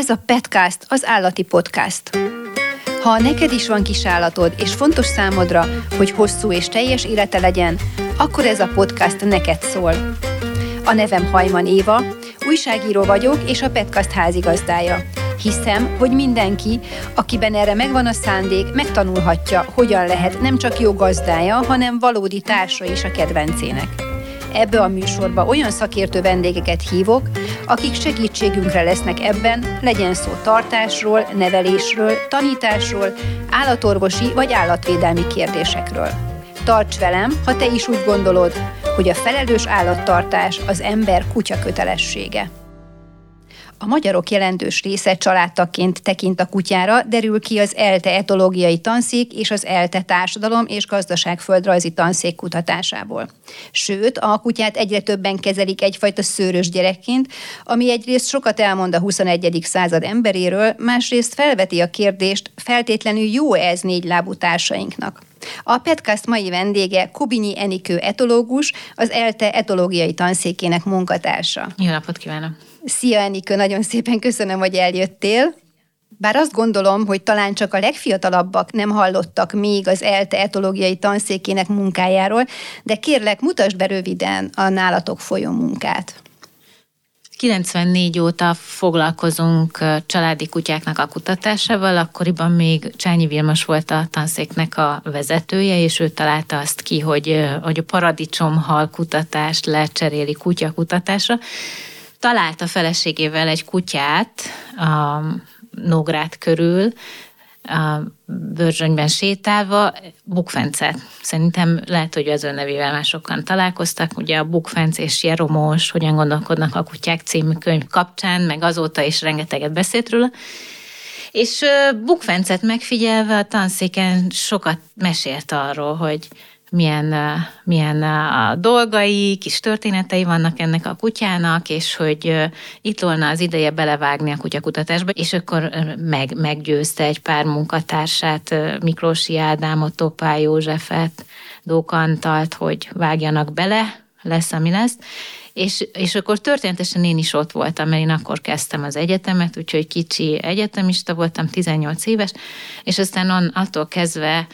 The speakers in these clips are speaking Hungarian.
Ez a Petcast az állati podcast. Ha neked is van kis állatod, és fontos számodra, hogy hosszú és teljes élete legyen, akkor ez a podcast neked szól. A nevem Hajman Éva, újságíró vagyok, és a Petcast házigazdája. Hiszem, hogy mindenki, akiben erre megvan a szándék, megtanulhatja, hogyan lehet nem csak jó gazdája, hanem valódi társa is a kedvencének. Ebbe a műsorba olyan szakértő vendégeket hívok, akik segítségünkre lesznek ebben, legyen szó tartásról, nevelésről, tanításról, állatorvosi vagy állatvédelmi kérdésekről. Tarts velem, ha te is úgy gondolod, hogy a felelős állattartás az ember kutya kötelessége. A magyarok jelentős része családtagként tekint a kutyára, derül ki az ELTE etológiai tanszék és az ELTE társadalom és gazdaságföldrajzi tanszék kutatásából. Sőt, a kutyát egyre többen kezelik egyfajta szőrös gyerekként, ami egyrészt sokat elmond a 21. század emberéről, másrészt felveti a kérdést, feltétlenül jó ez négy lábú társainknak. A podcast mai vendége Kubinyi Enikő etológus, az ELTE etológiai tanszékének munkatársa. Jó napot kívánok! Szia Enikő, nagyon szépen köszönöm, hogy eljöttél. Bár azt gondolom, hogy talán csak a legfiatalabbak nem hallottak még az ELTE etológiai tanszékének munkájáról, de kérlek, mutasd be röviden a nálatok folyó munkát. 94 óta foglalkozunk családi kutyáknak a kutatásával, akkoriban még Csányi Vilmos volt a tanszéknek a vezetője, és ő találta azt ki, hogy, hogy a paradicsomhal kutatást lecseréli kutyakutatásra. Talált a feleségével egy kutyát a Nógrád körül, a Börzsönyben sétálva bukfencet. Szerintem lehet, hogy az nevével már sokan találkoztak. Ugye a Bukfenc és Jeromos, hogyan gondolkodnak a kutyák című könyv kapcsán, meg azóta is rengeteget beszélt róla. És Bukfencet megfigyelve a tanszéken sokat mesélt arról, hogy milyen, milyen a dolgai, kis történetei vannak ennek a kutyának, és hogy itt volna az ideje belevágni a kutyakutatásba, és akkor meg, meggyőzte egy pár munkatársát, Miklósi Ádámot, Topá Józsefet, Dókantalt, hogy vágjanak bele, lesz, ami lesz. És, és akkor történetesen én is ott voltam, mert én akkor kezdtem az egyetemet, úgyhogy kicsi egyetemista voltam, 18 éves, és aztán on, attól kezdve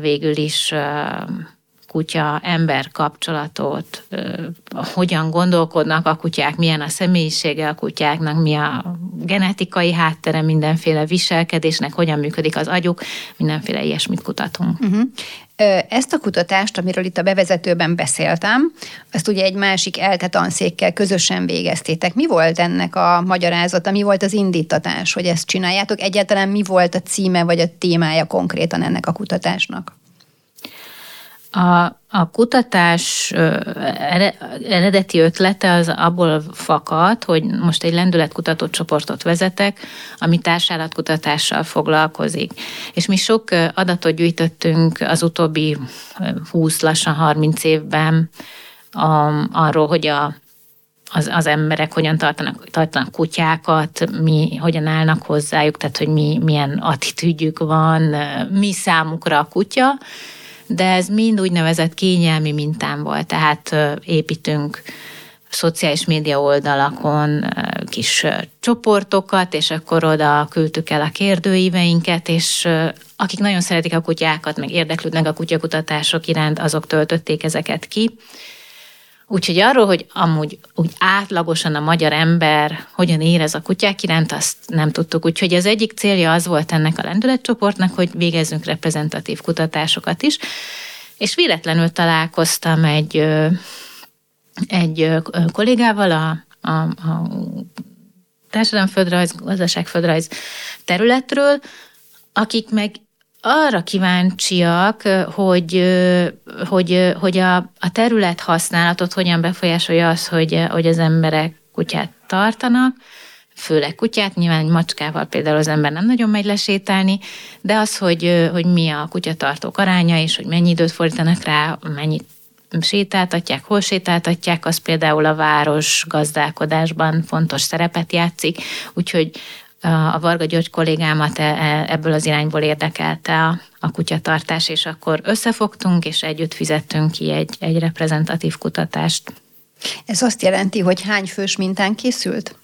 végül is kutya-ember kapcsolatot, hogyan gondolkodnak a kutyák, milyen a személyisége a kutyáknak, mi a genetikai háttere mindenféle viselkedésnek, hogyan működik az agyuk, mindenféle ilyesmit kutatunk. Uh-huh. Ezt a kutatást, amiről itt a bevezetőben beszéltem, ezt ugye egy másik ELTE tanszékkel közösen végeztétek. Mi volt ennek a magyarázata, mi volt az indítatás, hogy ezt csináljátok? Egyáltalán mi volt a címe vagy a témája konkrétan ennek a kutatásnak? A, a kutatás eredeti ötlete az abból fakad, hogy most egy lendületkutató csoportot vezetek, ami társállatkutatással foglalkozik. És mi sok adatot gyűjtöttünk az utóbbi 20, lassan 30 évben a, arról, hogy a az, az emberek hogyan tartanak, tartanak kutyákat, mi hogyan állnak hozzájuk, tehát hogy mi, milyen attitűdjük van, mi számukra a kutya, de ez mind úgynevezett kényelmi mintán volt, tehát építünk szociális média oldalakon kis csoportokat, és akkor oda küldtük el a kérdőíveinket, és akik nagyon szeretik a kutyákat, meg érdeklődnek a kutyakutatások iránt, azok töltötték ezeket ki. Úgyhogy arról, hogy amúgy úgy átlagosan a magyar ember hogyan érez a kutyák iránt, azt nem tudtuk. Úgyhogy az egyik célja az volt ennek a lendületcsoportnak, hogy végezzünk reprezentatív kutatásokat is. És véletlenül találkoztam egy, egy kollégával a, a, a társadalomföldrajz, gazdaságföldrajz területről, akik meg arra kíváncsiak, hogy, hogy, hogy a, a terület használatot hogyan befolyásolja az, hogy, hogy az emberek kutyát tartanak, főleg kutyát, nyilván macskával például az ember nem nagyon megy lesétálni, de az, hogy, hogy mi a kutyatartók aránya, és hogy mennyi időt fordítanak rá, mennyit sétáltatják, hol sétáltatják, az például a város gazdálkodásban fontos szerepet játszik, úgyhogy a Varga György kollégámat e, e, ebből az irányból érdekelte a, a kutyatartás, és akkor összefogtunk, és együtt fizettünk ki egy, egy reprezentatív kutatást. Ez azt jelenti, hogy hány fős mintán készült?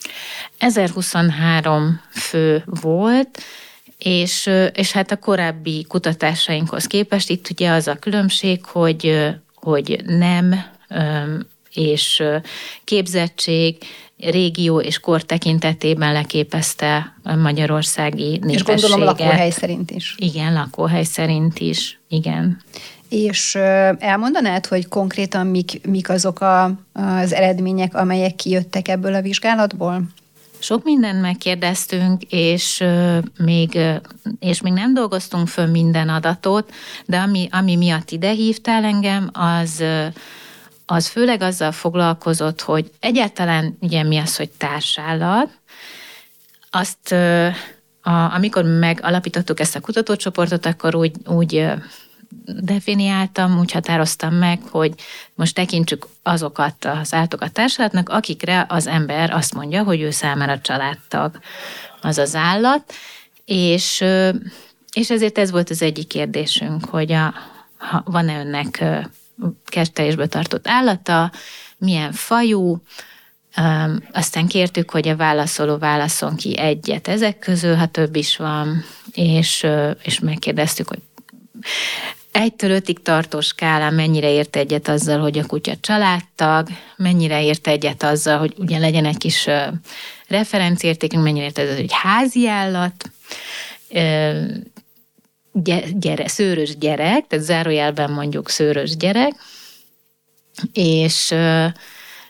1023 fő volt, és, és hát a korábbi kutatásainkhoz képest itt ugye az a különbség, hogy, hogy nem és képzettség, régió és kor tekintetében leképezte a magyarországi népességet. És gondolom lakóhely szerint is. Igen, lakóhely szerint is, igen. És elmondanád, hogy konkrétan mik, mik azok a, az eredmények, amelyek kijöttek ebből a vizsgálatból? Sok mindent megkérdeztünk, és még, és még nem dolgoztunk föl minden adatot, de ami, ami miatt ide hívtál engem, az, az főleg azzal foglalkozott, hogy egyáltalán ugye mi az, hogy társállat, azt a, amikor megalapítottuk ezt a kutatócsoportot, akkor úgy, úgy definiáltam, úgy határoztam meg, hogy most tekintsük azokat az állatokat társadalmatnak, akikre az ember azt mondja, hogy ő számára családtag az az állat, és, és ezért ez volt az egyik kérdésünk, hogy a, van-e önnek kertelésből tartott állata, milyen fajú, aztán kértük, hogy a válaszoló válaszon ki egyet ezek közül, ha több is van, és, és megkérdeztük, hogy egytől ötig tartó skálán mennyire ért egyet azzal, hogy a kutya családtag, mennyire ért egyet azzal, hogy ugye legyen egy kis referenciértékünk, mennyire ért egyet, hogy házi állat, gyere, szőrös gyerek, tehát zárójelben mondjuk szőrös gyerek, és,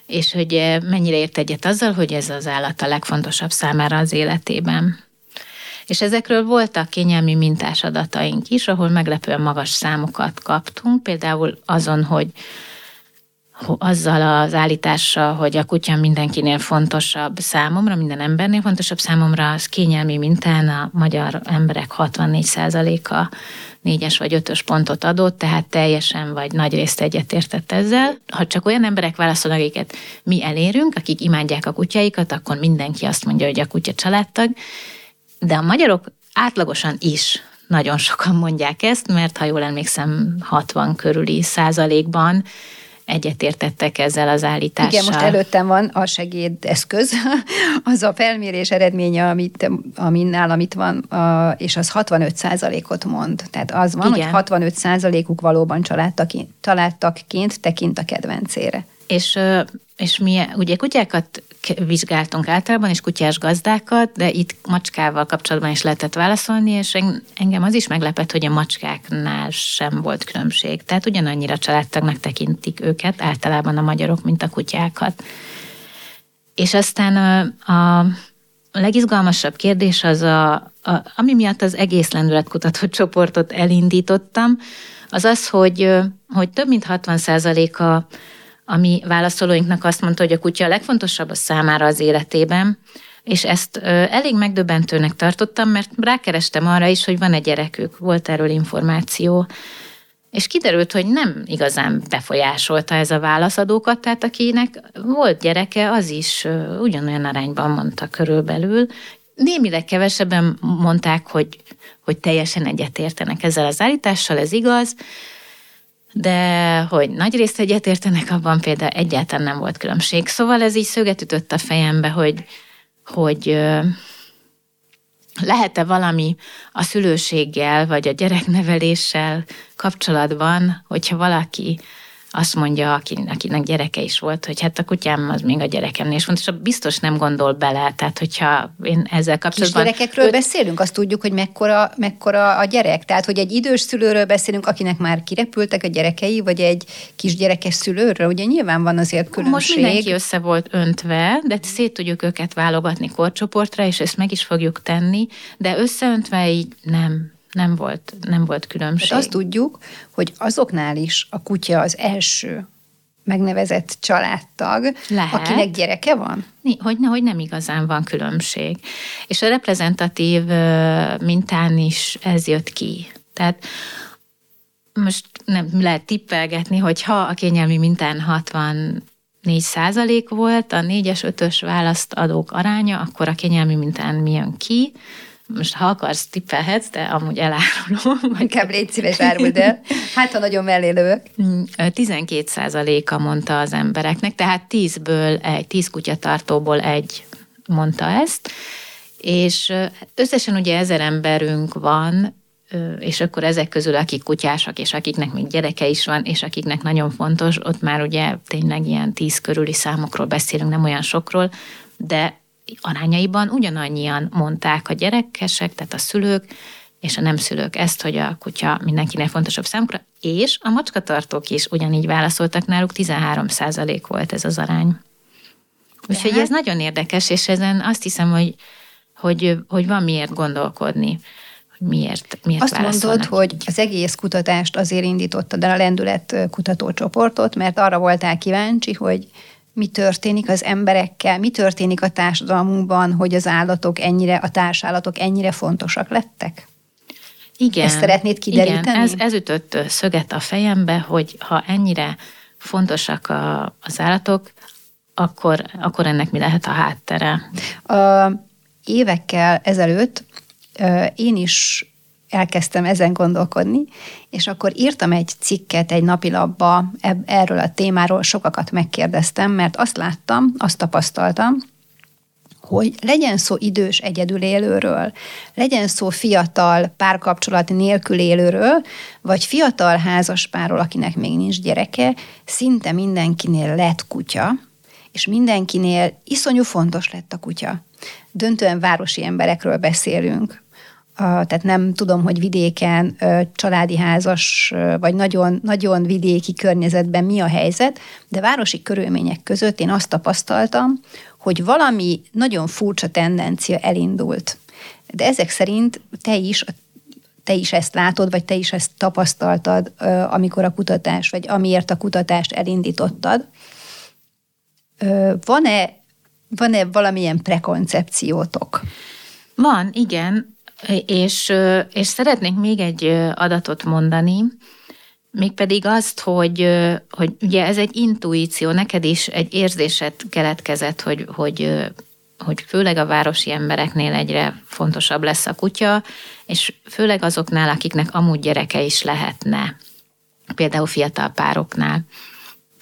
és hogy mennyire ért egyet azzal, hogy ez az állat a legfontosabb számára az életében. És ezekről voltak kényelmi mintás adataink is, ahol meglepően magas számokat kaptunk, például azon, hogy azzal az állítással, hogy a kutya mindenkinél fontosabb számomra, minden embernél fontosabb számomra, az kényelmi mintán a magyar emberek 64%-a négyes vagy ötös pontot adott, tehát teljesen vagy nagy részt egyetértett ezzel. Ha csak olyan emberek válaszolnak, akiket mi elérünk, akik imádják a kutyáikat, akkor mindenki azt mondja, hogy a kutya családtag, de a magyarok átlagosan is nagyon sokan mondják ezt, mert ha jól emlékszem, 60 körüli százalékban egyetértettek ezzel az állítással. Igen, most előttem van a segédeszköz, az a felmérés eredménye, amit, ami nálam itt van, és az 65 százalékot mond. Tehát az van, Igen. hogy 65 százalékuk valóban családtakként tekint a kedvencére. És, és mi ugye kutyákat vizsgáltunk általában, és kutyás gazdákat, de itt macskával kapcsolatban is lehetett válaszolni, és engem az is meglepett, hogy a macskáknál sem volt különbség. Tehát ugyanannyira családtagnak tekintik őket általában a magyarok, mint a kutyákat. És aztán a, a legizgalmasabb kérdés az, a, a, ami miatt az egész lendületkutató csoportot elindítottam, az az, hogy, hogy több mint 60 a a mi válaszolóinknak azt mondta, hogy a kutya a legfontosabb a számára az életében, és ezt elég megdöbbentőnek tartottam, mert rákerestem arra is, hogy van egy gyerekük, volt erről információ, és kiderült, hogy nem igazán befolyásolta ez a válaszadókat, tehát akinek volt gyereke, az is ugyanolyan arányban mondta körülbelül. Némileg kevesebben mondták, hogy, hogy teljesen egyetértenek ezzel az állítással, ez igaz, de hogy nagy részt egyetértenek, abban például egyáltalán nem volt különbség. Szóval ez így szöget ütött a fejembe, hogy, hogy lehet-e valami a szülőséggel, vagy a gyerekneveléssel kapcsolatban, hogyha valaki azt mondja, akinek gyereke is volt, hogy hát a kutyám az még a gyerekemnél is fontos, biztos nem gondol bele, tehát hogyha én ezzel kapcsolatban... Kis gyerekekről öt... beszélünk, azt tudjuk, hogy mekkora, mekkora a gyerek, tehát hogy egy idős szülőről beszélünk, akinek már kirepültek a gyerekei, vagy egy kisgyerekes szülőről, ugye nyilván van azért különbség. Most mindenki össze volt öntve, de szét tudjuk őket válogatni korcsoportra, és ezt meg is fogjuk tenni, de összeöntve így nem, nem volt, nem volt különbség. Hát azt tudjuk, hogy azoknál is a kutya az első megnevezett családtag, Lehet. akinek gyereke van? Hogy, hogy nem igazán van különbség. És a reprezentatív mintán is ez jött ki. Tehát most nem lehet tippelgetni, hogy ha a kényelmi mintán 64 százalék volt a 4-es, 5-ös választ adók aránya, akkor a kényelmi mintán mi jön ki? Most ha akarsz, tippelhetsz, de amúgy elárulom. Inkább légy szíves, áruld el. Hát, ha nagyon mellé lövök. 12 mm, százaléka mondta az embereknek, tehát 10-ből egy, 10 kutyatartóból egy mondta ezt, és összesen ugye ezer emberünk van, és akkor ezek közül, akik kutyásak, és akiknek még gyereke is van, és akiknek nagyon fontos, ott már ugye tényleg ilyen tíz körüli számokról beszélünk, nem olyan sokról, de arányaiban ugyanannyian mondták a gyerekesek, tehát a szülők, és a nem szülők ezt, hogy a kutya mindenkinek fontosabb számukra, és a macskatartók is ugyanígy válaszoltak náluk, 13% volt ez az arány. Úgyhogy ez nagyon érdekes, és ezen azt hiszem, hogy, hogy, hogy van miért gondolkodni hogy miért, miért Azt mondod, így. hogy az egész kutatást azért indítottad el a lendület kutatócsoportot, mert arra voltál kíváncsi, hogy mi történik az emberekkel, mi történik a társadalmunkban, hogy az állatok ennyire, a társállatok ennyire fontosak lettek? Igen. Ezt szeretnéd kideríteni? Igen, ez, ez ütött szöget a fejembe, hogy ha ennyire fontosak a, az állatok, akkor, akkor ennek mi lehet a háttere? A, évekkel ezelőtt én is elkezdtem ezen gondolkodni, és akkor írtam egy cikket egy napilapba erről a témáról, sokakat megkérdeztem, mert azt láttam, azt tapasztaltam, hogy legyen szó idős egyedül élőről, legyen szó fiatal párkapcsolat nélkül élőről, vagy fiatal házaspárról, akinek még nincs gyereke, szinte mindenkinél lett kutya, és mindenkinél iszonyú fontos lett a kutya. Döntően városi emberekről beszélünk, tehát nem tudom, hogy vidéken családi házas, vagy nagyon, nagyon vidéki környezetben mi a helyzet, de városi körülmények között én azt tapasztaltam, hogy valami nagyon furcsa tendencia elindult. De ezek szerint te is, te is ezt látod, vagy te is ezt tapasztaltad, amikor a kutatás, vagy amiért a kutatást elindítottad. Van-e, van-e valamilyen prekoncepciótok? Van, igen. És, és szeretnék még egy adatot mondani, mégpedig azt, hogy, hogy ugye ez egy intuíció, neked is egy érzéset keletkezett, hogy, hogy, hogy főleg a városi embereknél egyre fontosabb lesz a kutya, és főleg azoknál, akiknek amúgy gyereke is lehetne, például fiatal pároknál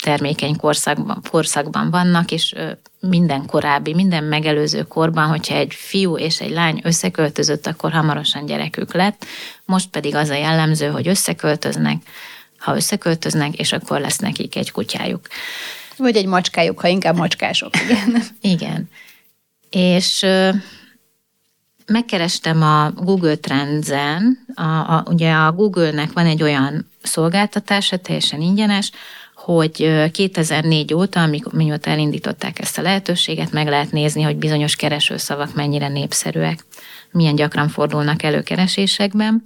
termékeny korszakban, korszakban vannak, és minden korábbi, minden megelőző korban, hogyha egy fiú és egy lány összeköltözött, akkor hamarosan gyerekük lett. Most pedig az a jellemző, hogy összeköltöznek, ha összeköltöznek, és akkor lesz nekik egy kutyájuk. Vagy egy macskájuk, ha inkább macskások. Igen. igen. És megkerestem a Google Trends-en, a, a, ugye a Google-nek van egy olyan szolgáltatása, teljesen ingyenes, hogy 2004 óta, mióta elindították ezt a lehetőséget, meg lehet nézni, hogy bizonyos keresőszavak mennyire népszerűek, milyen gyakran fordulnak elő keresésekben.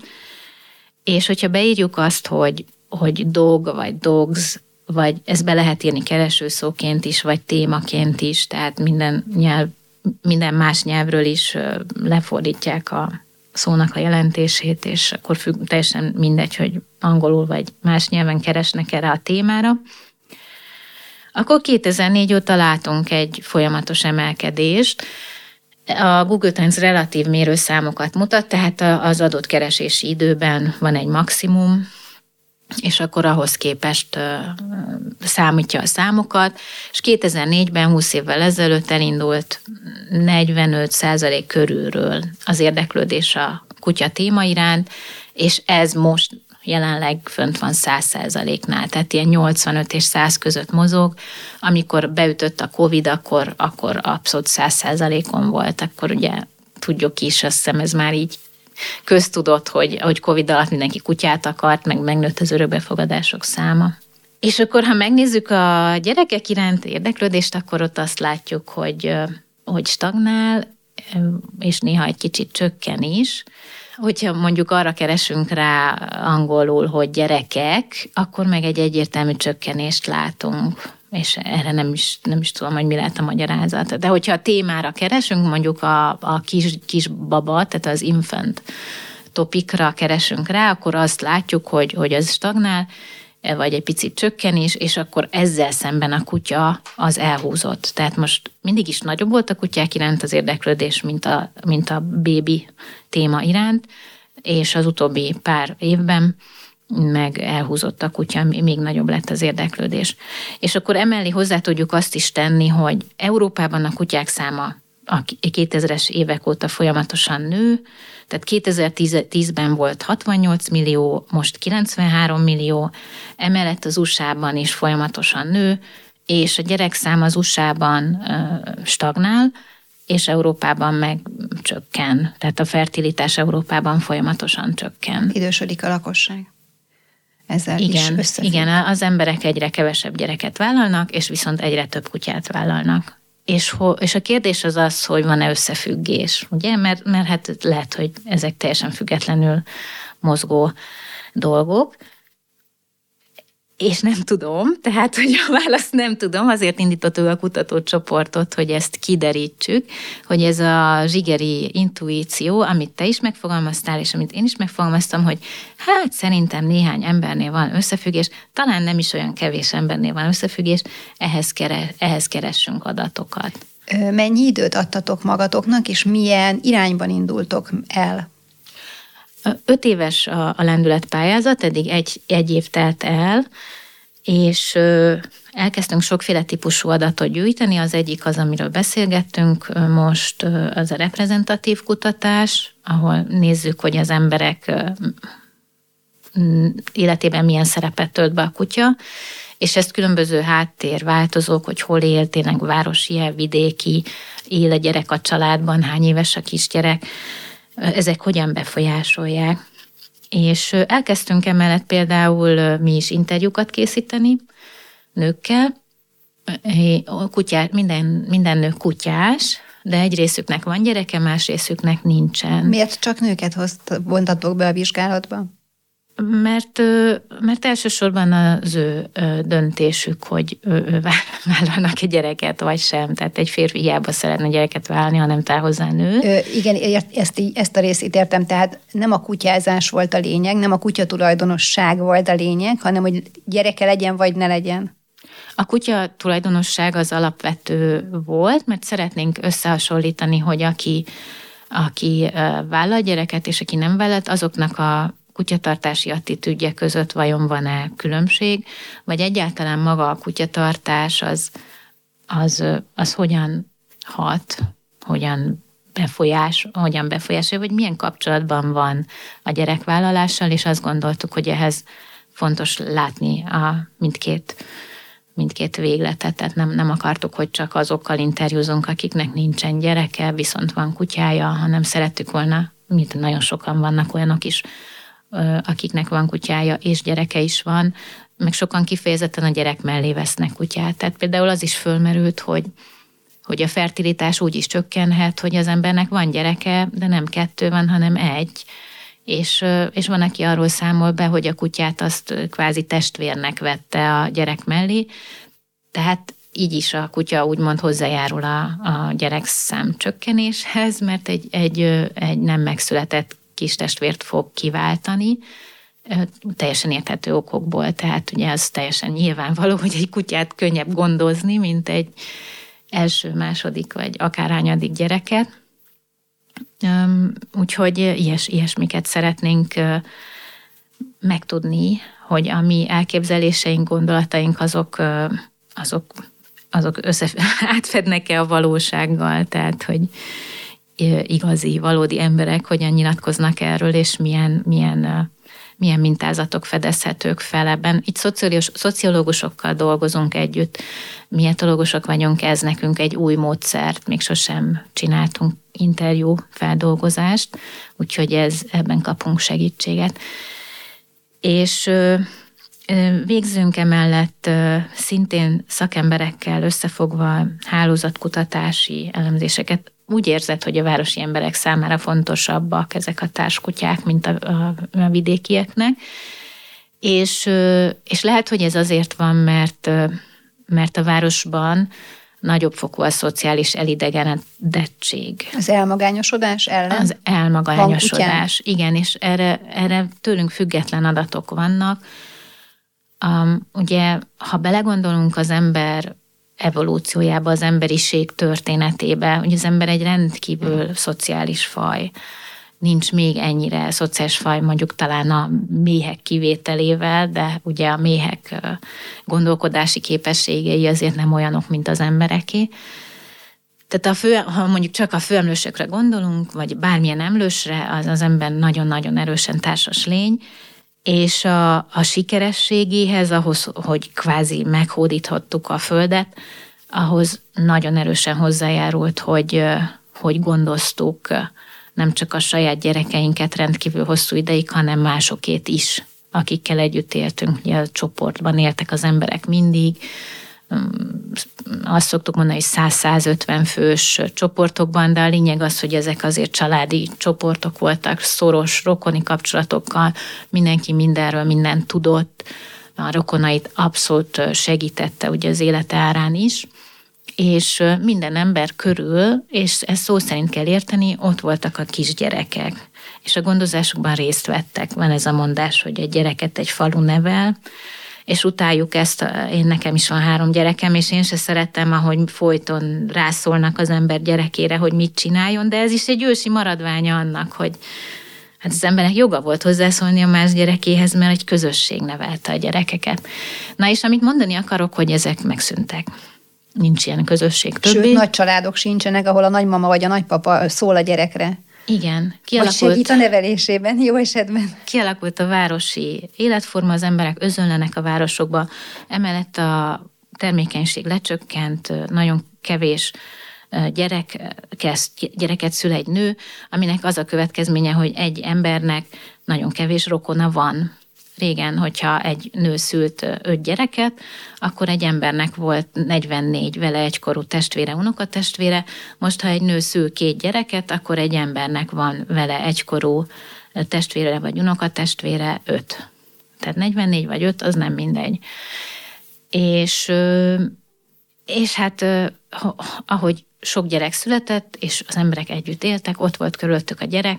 És hogyha beírjuk azt, hogy, hogy dog vagy dogs, vagy ezt be lehet írni keresőszóként is, vagy témaként is, tehát minden nyelv, minden más nyelvről is lefordítják a szónak a jelentését, és akkor függ, teljesen mindegy, hogy angolul vagy más nyelven keresnek erre a témára. Akkor 2004 óta látunk egy folyamatos emelkedést. A Google Trends relatív mérőszámokat mutat, tehát az adott keresési időben van egy maximum, és akkor ahhoz képest számítja a számokat, és 2004-ben, 20 évvel ezelőtt elindult 45 százalék körülről az érdeklődés a kutya téma iránt, és ez most jelenleg fönt van 100 százaléknál, tehát ilyen 85 és 100 között mozog. Amikor beütött a Covid, akkor, akkor abszolút 100 százalékon volt, akkor ugye tudjuk is, azt hiszem ez már így köztudott, hogy, hogy Covid alatt mindenki kutyát akart, meg megnőtt az örökbefogadások száma. És akkor, ha megnézzük a gyerekek iránt érdeklődést, akkor ott azt látjuk, hogy, hogy stagnál, és néha egy kicsit csökken is. Hogyha mondjuk arra keresünk rá angolul, hogy gyerekek, akkor meg egy egyértelmű csökkenést látunk és erre nem is, nem is tudom, hogy mi lehet a magyarázat. De hogyha a témára keresünk, mondjuk a, a kis, kis baba, tehát az infant topikra keresünk rá, akkor azt látjuk, hogy, hogy az stagnál, vagy egy picit csökkenés, és akkor ezzel szemben a kutya az elhúzott. Tehát most mindig is nagyobb volt a kutyák iránt az érdeklődés, mint a, mint a bébi téma iránt, és az utóbbi pár évben meg elhúzott a kutya, még nagyobb lett az érdeklődés. És akkor emellé hozzá tudjuk azt is tenni, hogy Európában a kutyák száma a 2000-es évek óta folyamatosan nő, tehát 2010-ben volt 68 millió, most 93 millió, emellett az USA-ban is folyamatosan nő, és a gyerekszám az USA-ban stagnál, és Európában meg csökken. Tehát a fertilitás Európában folyamatosan csökken. Idősödik a lakosság. Ezzel igen, is Igen, az emberek egyre kevesebb gyereket vállalnak, és viszont egyre több kutyát vállalnak. És, ho, és a kérdés az az, hogy van-e összefüggés, ugye? Mert, mert hát lehet, hogy ezek teljesen függetlenül mozgó dolgok. És nem tudom, tehát, hogy a választ nem tudom, azért indítottuk a kutatócsoportot, hogy ezt kiderítsük, hogy ez a zsigeri intuíció, amit te is megfogalmaztál, és amit én is megfogalmaztam, hogy hát szerintem néhány embernél van összefüggés, talán nem is olyan kevés embernél van összefüggés, ehhez, kere, ehhez keressünk adatokat. Mennyi időt adtatok magatoknak, és milyen irányban indultok el? Öt éves a, a lendületpályázat, eddig egy, egy év telt el, és elkezdtünk sokféle típusú adatot gyűjteni. Az egyik az, amiről beszélgettünk most, az a reprezentatív kutatás, ahol nézzük, hogy az emberek életében milyen szerepet tölt be a kutya, és ezt különböző háttér változók, hogy hol él, tényleg városi, vidéki, él a gyerek a családban, hány éves a kisgyerek, ezek hogyan befolyásolják. És elkezdtünk emellett például mi is interjúkat készíteni nőkkel, kutyá, minden, minden nő kutyás, de egy részüknek van gyereke, más részüknek nincsen. Miért csak nőket hozt, vontatok be a vizsgálatba? Mert, mert elsősorban az ő döntésük, hogy vállalnak egy gyereket, vagy sem. Tehát egy férfi hiába szeretne gyereket vállalni, hanem tál hozzá nő. Ö, igen, ezt, ezt a részét értem. Tehát nem a kutyázás volt a lényeg, nem a kutya tulajdonosság volt a lényeg, hanem hogy gyereke legyen, vagy ne legyen. A kutya tulajdonosság az alapvető volt, mert szeretnénk összehasonlítani, hogy aki aki vállal gyereket, és aki nem vállalt, azoknak a kutyatartási attitűdje között vajon van-e különbség, vagy egyáltalán maga a kutyatartás az, az, az hogyan hat, hogyan befolyás, hogyan befolyásolja, vagy milyen kapcsolatban van a gyerekvállalással, és azt gondoltuk, hogy ehhez fontos látni a mindkét mindkét végletet, tehát nem, nem akartuk, hogy csak azokkal interjúzunk, akiknek nincsen gyereke, viszont van kutyája, hanem szerettük volna, mint nagyon sokan vannak olyanok is, akiknek van kutyája és gyereke is van, meg sokan kifejezetten a gyerek mellé vesznek kutyát. Tehát például az is fölmerült, hogy hogy a fertilitás úgy is csökkenhet, hogy az embernek van gyereke, de nem kettő van, hanem egy. És, és van, aki arról számol be, hogy a kutyát azt kvázi testvérnek vette a gyerek mellé, tehát így is a kutya úgymond hozzájárul a, a gyerekszám csökkenéshez, mert egy, egy, egy nem megszületett kis testvért fog kiváltani, teljesen érthető okokból, tehát ugye az teljesen nyilvánvaló, hogy egy kutyát könnyebb gondozni, mint egy első, második vagy akárhányadik gyereket. Úgyhogy ilyes, ilyesmiket szeretnénk megtudni, hogy a mi elképzeléseink, gondolataink azok, azok, azok össze, átfednek-e a valósággal, tehát hogy igazi, valódi emberek hogyan nyilatkoznak erről, és milyen, milyen, milyen mintázatok fedezhetők fel ebben. Itt szociológusokkal dolgozunk együtt, mi etológusok vagyunk, ez nekünk egy új módszert, még sosem csináltunk interjú feldolgozást, úgyhogy ez, ebben kapunk segítséget. És Végzünk emellett szintén szakemberekkel összefogva hálózatkutatási elemzéseket úgy érzed, hogy a városi emberek számára fontosabbak ezek a társkutyák, mint a, a, a vidékieknek. És, és lehet, hogy ez azért van, mert, mert a városban nagyobb fokú a szociális elidegenedettség. Az elmagányosodás ellen? Az elmagányosodás, igen, és erre, erre tőlünk független adatok vannak, Um, ugye, ha belegondolunk az ember evolúciójába, az emberiség történetébe, hogy az ember egy rendkívül szociális faj, nincs még ennyire szociális faj, mondjuk talán a méhek kivételével, de ugye a méhek gondolkodási képességei azért nem olyanok, mint az embereké. Tehát a fő, ha mondjuk csak a főemlősökre gondolunk, vagy bármilyen emlősre, az az ember nagyon-nagyon erősen társas lény, és a, a sikerességéhez, ahhoz, hogy kvázi meghódíthattuk a Földet, ahhoz nagyon erősen hozzájárult, hogy, hogy gondoztuk nem csak a saját gyerekeinket rendkívül hosszú ideig, hanem másokét is, akikkel együtt éltünk. Ugye a csoportban éltek az emberek mindig, azt szoktuk mondani, hogy 100-150 fős csoportokban, de a lényeg az, hogy ezek azért családi csoportok voltak, szoros rokoni kapcsolatokkal, mindenki mindenről mindent tudott, a rokonait abszolút segítette ugye az élete árán is, és minden ember körül, és ezt szó szerint kell érteni, ott voltak a kisgyerekek, és a gondozásokban részt vettek. Van ez a mondás, hogy egy gyereket egy falu nevel, és utáljuk ezt, én nekem is van három gyerekem, és én se szerettem, ahogy folyton rászólnak az ember gyerekére, hogy mit csináljon, de ez is egy ősi maradványa annak, hogy hát az embernek joga volt hozzászólni a más gyerekéhez, mert egy közösség nevelte a gyerekeket. Na és amit mondani akarok, hogy ezek megszűntek nincs ilyen közösség többé. Sőt, nagy családok sincsenek, ahol a nagymama vagy a nagypapa szól a gyerekre. Igen. Kialakult, vagy segít a nevelésében, jó esetben. Kialakult a városi életforma, az emberek özönlenek a városokba, emellett a termékenység lecsökkent, nagyon kevés gyerek, kezd, gyereket szül egy nő, aminek az a következménye, hogy egy embernek nagyon kevés rokona van. Régen, hogyha egy nő szült öt gyereket, akkor egy embernek volt 44 vele egykorú testvére, unokatestvére. Most, ha egy nő szül két gyereket, akkor egy embernek van vele egykorú testvére vagy unokatestvére öt. Tehát 44 vagy 5, az nem mindegy. És, és hát ahogy sok gyerek született, és az emberek együtt éltek, ott volt körülöttük a gyerek,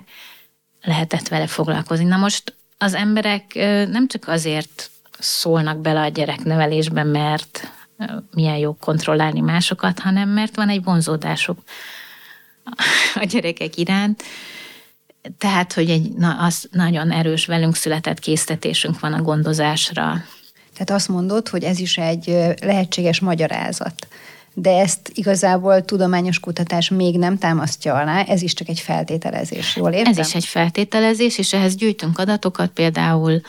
lehetett vele foglalkozni. Na most az emberek nem csak azért szólnak bele a gyereknevelésbe, mert milyen jó kontrollálni másokat, hanem mert van egy vonzódásuk a gyerekek iránt. Tehát, hogy egy na, az nagyon erős velünk született késztetésünk van a gondozásra. Tehát azt mondod, hogy ez is egy lehetséges magyarázat de ezt igazából tudományos kutatás még nem támasztja alá, ez is csak egy feltételezés, jól értem? Ez is egy feltételezés, és ehhez gyűjtünk adatokat, például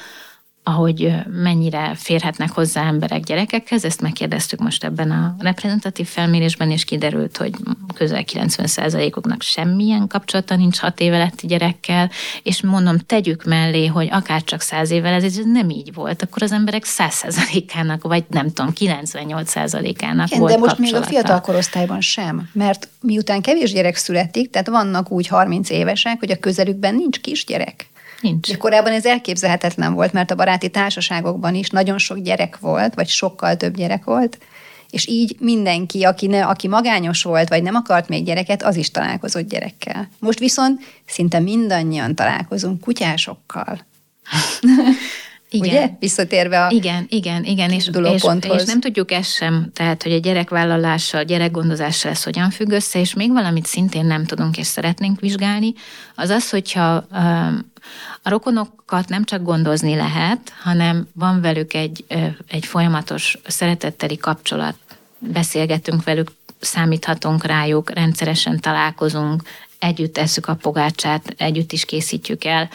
ahogy mennyire férhetnek hozzá emberek gyerekekhez, ezt megkérdeztük most ebben a reprezentatív felmérésben, és kiderült, hogy közel 90%-uknak semmilyen kapcsolata nincs hat éve lett gyerekkel, és mondom, tegyük mellé, hogy akár csak 100 évvel ez nem így volt, akkor az emberek 100%-ának, vagy nem tudom, 98%-ának Igen, volt de most kapcsolata. még a fiatal korosztályban sem, mert miután kevés gyerek születik, tehát vannak úgy 30 évesek, hogy a közelükben nincs kisgyerek. Nincs. De korábban ez elképzelhetetlen volt, mert a baráti társaságokban is nagyon sok gyerek volt, vagy sokkal több gyerek volt, és így mindenki, aki, ne, aki magányos volt, vagy nem akart még gyereket, az is találkozott gyerekkel. Most viszont szinte mindannyian találkozunk kutyásokkal. Igen. Ugye? Visszatérve a Igen, igen, igen, és, és, és nem tudjuk ezt sem, tehát, hogy a gyerekvállalással, a gyerekgondozással ez hogyan függ össze, és még valamit szintén nem tudunk és szeretnénk vizsgálni, az az, hogyha a rokonokat nem csak gondozni lehet, hanem van velük egy, egy folyamatos szeretetteli kapcsolat. Beszélgetünk velük, számíthatunk rájuk, rendszeresen találkozunk, együtt tesszük a pogácsát, együtt is készítjük el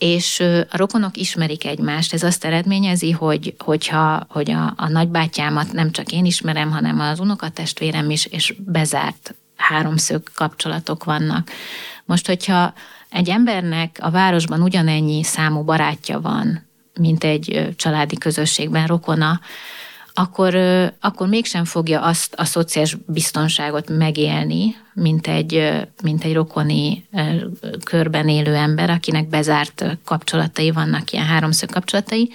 és a rokonok ismerik egymást. Ez azt eredményezi, hogy, hogyha, hogy a, a nagybátyámat nem csak én ismerem, hanem az unokatestvérem is, és bezárt háromszög kapcsolatok vannak. Most, hogyha egy embernek a városban ugyanennyi számú barátja van, mint egy családi közösségben rokona, akkor, akkor mégsem fogja azt a szociális biztonságot megélni, mint egy, mint egy rokoni körben élő ember, akinek bezárt kapcsolatai vannak, ilyen háromszög kapcsolatai,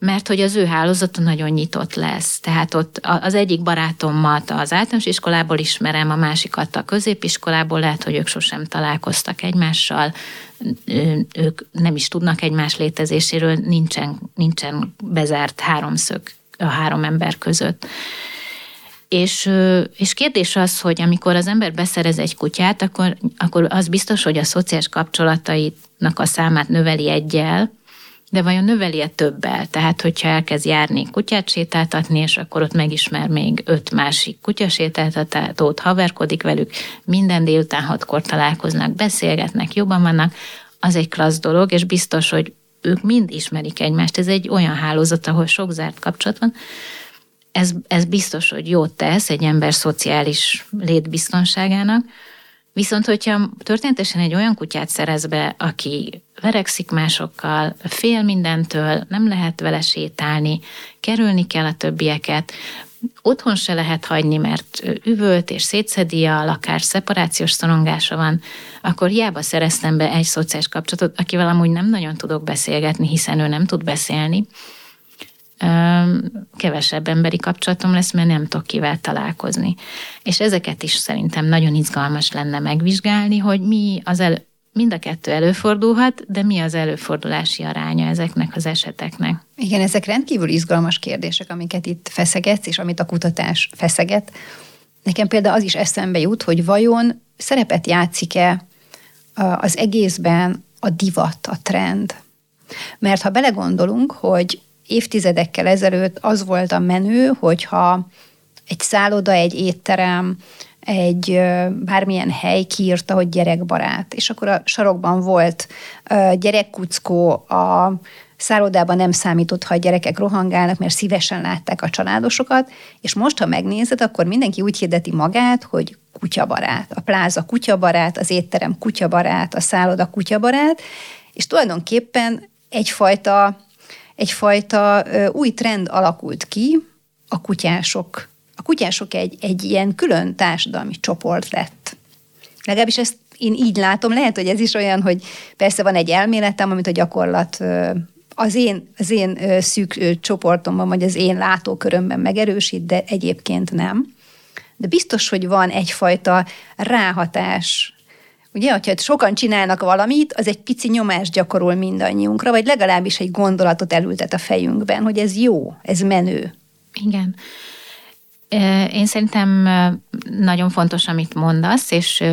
mert hogy az ő hálózata nagyon nyitott lesz. Tehát ott az egyik barátomat az általános iskolából ismerem, a másikat a középiskolából, lehet, hogy ők sosem találkoztak egymással, ők nem is tudnak egymás létezéséről, nincsen, nincsen bezárt háromszög a három ember között. És, és kérdés az, hogy amikor az ember beszerez egy kutyát, akkor, akkor az biztos, hogy a szociális kapcsolatainak a számát növeli egyel, de vajon növeli-e többel? Tehát, hogyha elkezd járni kutyát sétáltatni, és akkor ott megismer még öt másik kutyasétáltatót, haverkodik velük, minden délután hatkor találkoznak, beszélgetnek, jobban vannak, az egy klassz dolog, és biztos, hogy ők mind ismerik egymást. Ez egy olyan hálózat, ahol sok zárt kapcsolat van. Ez, ez biztos, hogy jót tesz egy ember szociális létbiztonságának, Viszont, hogyha történetesen egy olyan kutyát szerez be, aki verekszik másokkal, fél mindentől, nem lehet vele sétálni, kerülni kell a többieket, otthon se lehet hagyni, mert üvölt és szétszedi a lakás, szeparációs szorongása van, akkor hiába szereztem be egy szociális kapcsolatot, akivel amúgy nem nagyon tudok beszélgetni, hiszen ő nem tud beszélni, kevesebb emberi kapcsolatom lesz, mert nem tudok kivel találkozni. És ezeket is szerintem nagyon izgalmas lenne megvizsgálni, hogy mi az el, mind a kettő előfordulhat, de mi az előfordulási aránya ezeknek az eseteknek? Igen, ezek rendkívül izgalmas kérdések, amiket itt feszegetsz, és amit a kutatás feszeget. Nekem például az is eszembe jut, hogy vajon szerepet játszik-e az egészben a divat, a trend. Mert ha belegondolunk, hogy évtizedekkel ezelőtt az volt a menő, hogyha egy szálloda, egy étterem, egy bármilyen hely kiírta, hogy gyerekbarát. És akkor a sarokban volt gyerekkuckó, a szállodában nem számított, ha a gyerekek rohangálnak, mert szívesen látták a családosokat, és most, ha megnézed, akkor mindenki úgy hirdeti magát, hogy kutyabarát. A pláza kutyabarát, az étterem kutyabarát, a szálloda kutyabarát, és tulajdonképpen egyfajta egyfajta új trend alakult ki, a kutyások. A kutyások egy, egy ilyen külön társadalmi csoport lett. Legalábbis ezt én így látom, lehet, hogy ez is olyan, hogy persze van egy elméletem, amit a gyakorlat az én, az én szűk csoportomban, vagy az én látókörömben megerősít, de egyébként nem. De biztos, hogy van egyfajta ráhatás Ugye, hogyha sokan csinálnak valamit, az egy pici nyomást gyakorol mindannyiunkra, vagy legalábbis egy gondolatot elültet a fejünkben, hogy ez jó, ez menő. Igen. Én szerintem nagyon fontos, amit mondasz, és,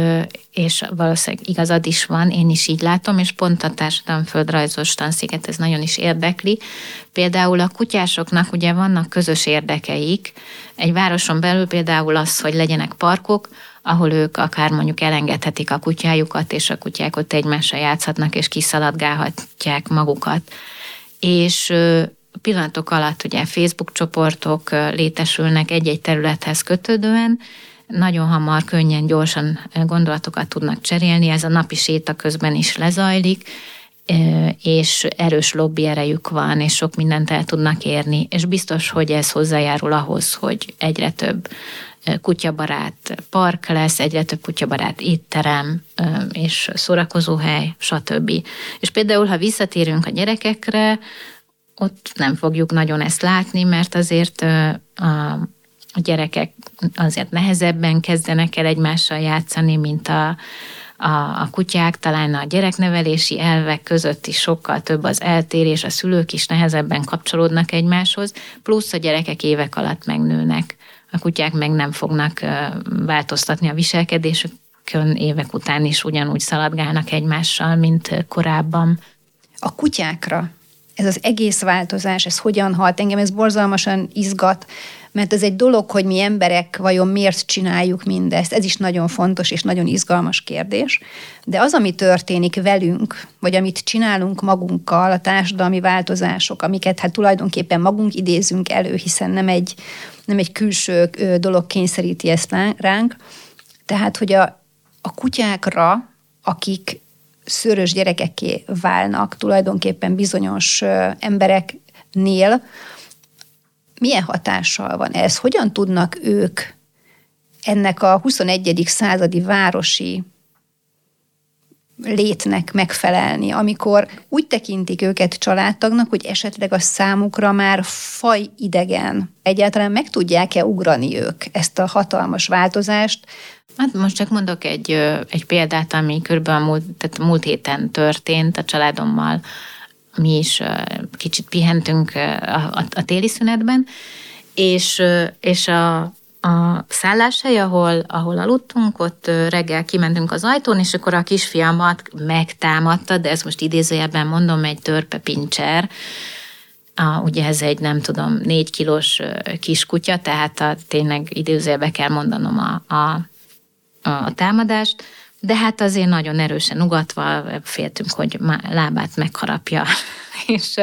és valószínűleg igazad is van, én is így látom, és pont a társadalomföldrajzos tanszéket ez nagyon is érdekli. Például a kutyásoknak ugye vannak közös érdekeik, egy városon belül például az, hogy legyenek parkok, ahol ők akár mondjuk elengedhetik a kutyájukat, és a kutyák ott egymással játszhatnak, és kiszaladgálhatják magukat. És pillanatok alatt ugye Facebook csoportok létesülnek egy-egy területhez kötődően, nagyon hamar, könnyen, gyorsan gondolatokat tudnak cserélni, ez a napi séta közben is lezajlik, és erős lobby erejük van, és sok mindent el tudnak érni, és biztos, hogy ez hozzájárul ahhoz, hogy egyre több kutyabarát park lesz, egyre több kutyabarát étterem és szórakozóhely, stb. És például, ha visszatérünk a gyerekekre, ott nem fogjuk nagyon ezt látni, mert azért a, gyerekek azért nehezebben kezdenek el egymással játszani, mint a, a, a kutyák, talán a gyereknevelési elvek között is sokkal több az eltérés, a szülők is nehezebben kapcsolódnak egymáshoz, plusz a gyerekek évek alatt megnőnek. A kutyák meg nem fognak változtatni a viselkedésükön, évek után is ugyanúgy szaladgálnak egymással, mint korábban. A kutyákra ez az egész változás, ez hogyan hat, engem ez borzalmasan izgat, mert ez egy dolog, hogy mi emberek vajon miért csináljuk mindezt, ez is nagyon fontos és nagyon izgalmas kérdés, de az, ami történik velünk, vagy amit csinálunk magunkkal, a társadalmi változások, amiket hát tulajdonképpen magunk idézünk elő, hiszen nem egy, nem egy külső dolog kényszeríti ezt ránk, tehát, hogy a, a kutyákra, akik szőrös gyerekekké válnak tulajdonképpen bizonyos embereknél, milyen hatással van ez? Hogyan tudnak ők ennek a 21. századi városi létnek megfelelni, amikor úgy tekintik őket családtagnak, hogy esetleg a számukra már faj idegen. Egyáltalán meg tudják-e ugrani ők ezt a hatalmas változást, Hát most csak mondok egy, egy példát, ami körülbelül múlt, tehát múlt héten történt a családommal. Mi is kicsit pihentünk a, a, a téli szünetben, és, és a, a szálláshely, ahol, ahol aludtunk, ott reggel kimentünk az ajtón, és akkor a kisfiamat megtámadta, de ez most idézőjelben mondom, egy törpepincser, a, ugye ez egy, nem tudom, négy kilós kiskutya, tehát a, tényleg idézőjelbe kell mondanom a, a, a támadást, de hát azért nagyon erősen ugatva féltünk, hogy lábát megharapja. És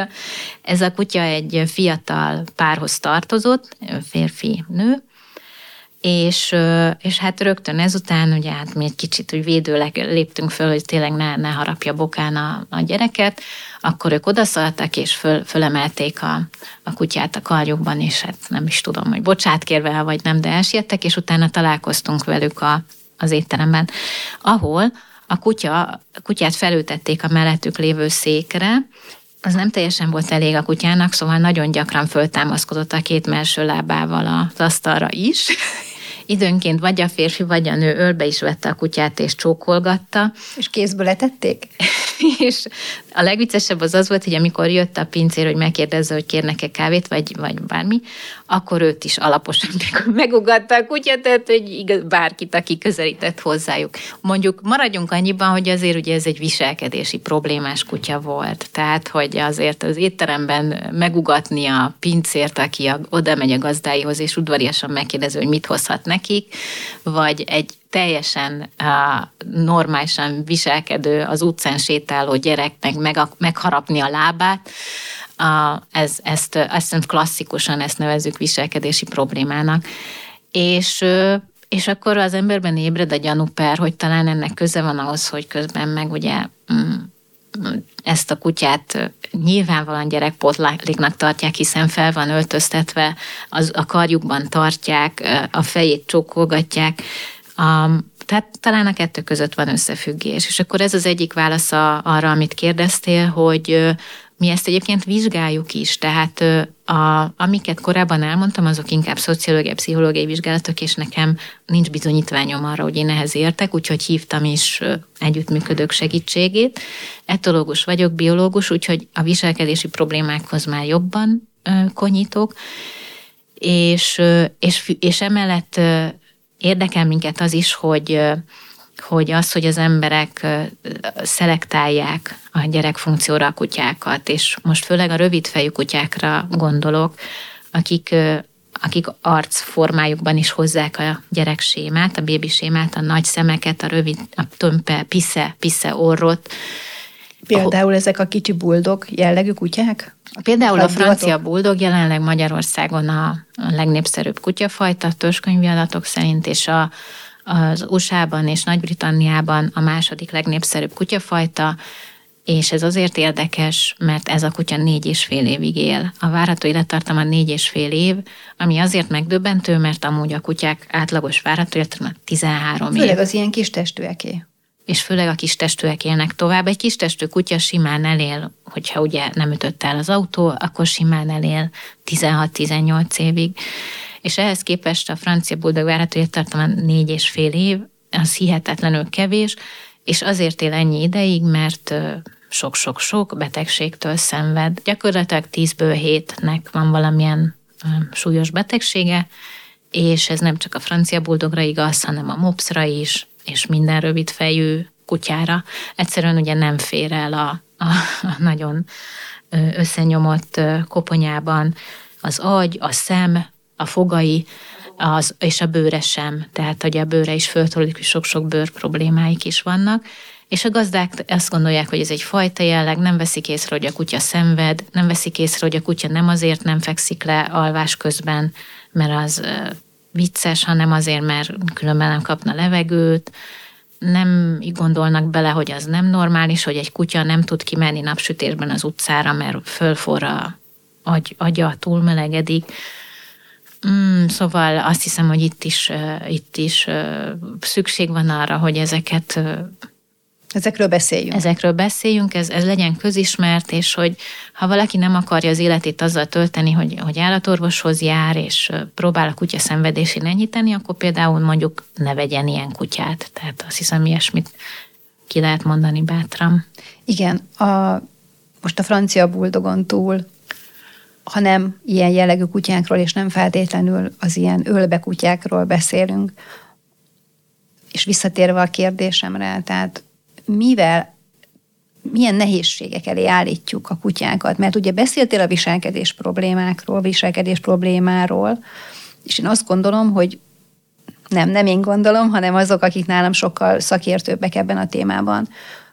ez a kutya egy fiatal párhoz tartozott, férfi, nő, és, és hát rögtön ezután, ugye hát mi egy kicsit úgy védőleg léptünk föl, hogy tényleg ne, ne harapja bokán a, a gyereket, akkor ők odaszaltak, és föl, fölemelték a, a kutyát a karjukban, és hát nem is tudom, hogy bocsát kérve, vagy nem, de elsiettek, és utána találkoztunk velük a, az étteremben, ahol a kutya, a kutyát felültették a mellettük lévő székre, az nem teljesen volt elég a kutyának, szóval nagyon gyakran föltámaszkodott a két melső lábával az asztalra is, Időnként vagy a férfi, vagy a nő ölbe is vette a kutyát és csókolgatta. És kézből letették? és a legviccesebb az az volt, hogy amikor jött a pincér, hogy megkérdezze, hogy kérnek-e kávét, vagy, vagy bármi, akkor őt is alaposan megugatta a kutya, tehát hogy igaz, bárkit, aki közelített hozzájuk. Mondjuk maradjunk annyiban, hogy azért ugye ez egy viselkedési problémás kutya volt. Tehát, hogy azért az étteremben megugatni a pincért, aki a, oda megy a gazdáihoz, és udvariasan megkérdezi, hogy mit hozhat nekik, vagy egy teljesen uh, normálisan viselkedő, az utcán sétáló gyereknek meg, megharapni a lábát, uh, ez, ezt, ezt klasszikusan ezt nevezük viselkedési problémának. És uh, és akkor az emberben ébred a gyanúper, hogy talán ennek köze van ahhoz, hogy közben meg ugye mm, ezt a kutyát nyilvánvalóan gyerekpotláknak tartják, hiszen fel van öltöztetve, az, a karjukban tartják, a fejét csókolgatják, Um, tehát talán a kettő között van összefüggés. És akkor ez az egyik válasz arra, amit kérdeztél, hogy mi ezt egyébként vizsgáljuk is, tehát a, amiket korábban elmondtam, azok inkább szociológiai, pszichológiai vizsgálatok, és nekem nincs bizonyítványom arra, hogy én ehhez értek, úgyhogy hívtam is együttműködők segítségét. Etológus vagyok, biológus, úgyhogy a viselkedési problémákhoz már jobban konyítok, és, és, és emellett érdekel minket az is, hogy hogy az, hogy az emberek szelektálják a gyerekfunkcióra a kutyákat, és most főleg a rövidfejű kutyákra gondolok, akik, akik arcformájukban is hozzák a gyerek sémát, a bébi sémát, a nagy szemeket, a rövid, a tömpe, pisze, pisze orrot. Például ezek a kicsi buldog jellegű kutyák? Például a francia buldog jelenleg Magyarországon a legnépszerűbb kutyafajta, törzskönyvi adatok szerint, és a, az USA-ban és Nagy-Britanniában a második legnépszerűbb kutyafajta, és ez azért érdekes, mert ez a kutya négy és fél évig él. A várható élettartama négy és fél év, ami azért megdöbbentő, mert amúgy a kutyák átlagos várható élettartama 13 Főleg év. Főleg az ilyen kis testűeké és főleg a kis testűek élnek tovább. Egy kis testű kutya simán elél, hogyha ugye nem ütött el az autó, akkor simán elél 16-18 évig. És ehhez képest a francia bulldog várható élettartama négy és fél év, az hihetetlenül kevés, és azért él ennyi ideig, mert sok-sok-sok betegségtől szenved. Gyakorlatilag 10-ből 7-nek van valamilyen súlyos betegsége, és ez nem csak a francia buldogra igaz, hanem a mopsra is, és minden rövid fejű kutyára. Egyszerűen ugye nem fér el a, a, a nagyon összenyomott koponyában az agy, a szem, a fogai, az, és a bőre sem. Tehát, hogy a bőre is föltolódik, sok-sok bőr problémáik is vannak. És a gazdák azt gondolják, hogy ez egy fajta jelleg, nem veszik észre, hogy a kutya szenved, nem veszik észre, hogy a kutya nem azért nem fekszik le alvás közben, mert az vicces, hanem azért, mert különben nem kapna levegőt, nem gondolnak bele, hogy az nem normális, hogy egy kutya nem tud kimenni napsütésben az utcára, mert fölforra agy, agya túlmelegedik. Mm, szóval azt hiszem, hogy itt is, itt is szükség van arra, hogy ezeket Ezekről beszéljünk. Ezekről beszéljünk, ez, ez legyen közismert, és hogy ha valaki nem akarja az életét azzal tölteni, hogy, hogy állatorvoshoz jár, és próbál a kutya szenvedésén enyhíteni, akkor például mondjuk ne vegyen ilyen kutyát. Tehát azt hiszem, ilyesmit ki lehet mondani bátran. Igen, a, most a francia buldogon túl, ha nem ilyen jellegű kutyákról, és nem feltétlenül az ilyen ölbe kutyákról beszélünk, és visszatérve a kérdésemre, tehát mivel, milyen nehézségek elé állítjuk a kutyákat, mert ugye beszéltél a viselkedés problémákról, viselkedés problémáról, és én azt gondolom, hogy nem, nem én gondolom, hanem azok, akik nálam sokkal szakértőbbek ebben a témában,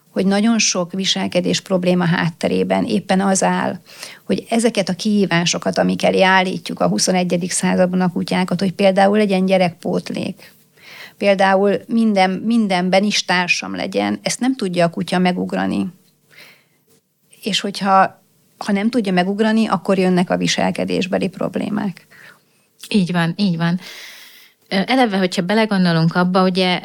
hogy nagyon sok viselkedés probléma hátterében éppen az áll, hogy ezeket a kihívásokat, amik elé állítjuk a 21. században a kutyákat, hogy például legyen gyerekpótlék, például minden, mindenben is társam legyen, ezt nem tudja a kutya megugrani. És hogyha ha nem tudja megugrani, akkor jönnek a viselkedésbeli problémák. Így van, így van. Eleve, hogyha belegondolunk abba, ugye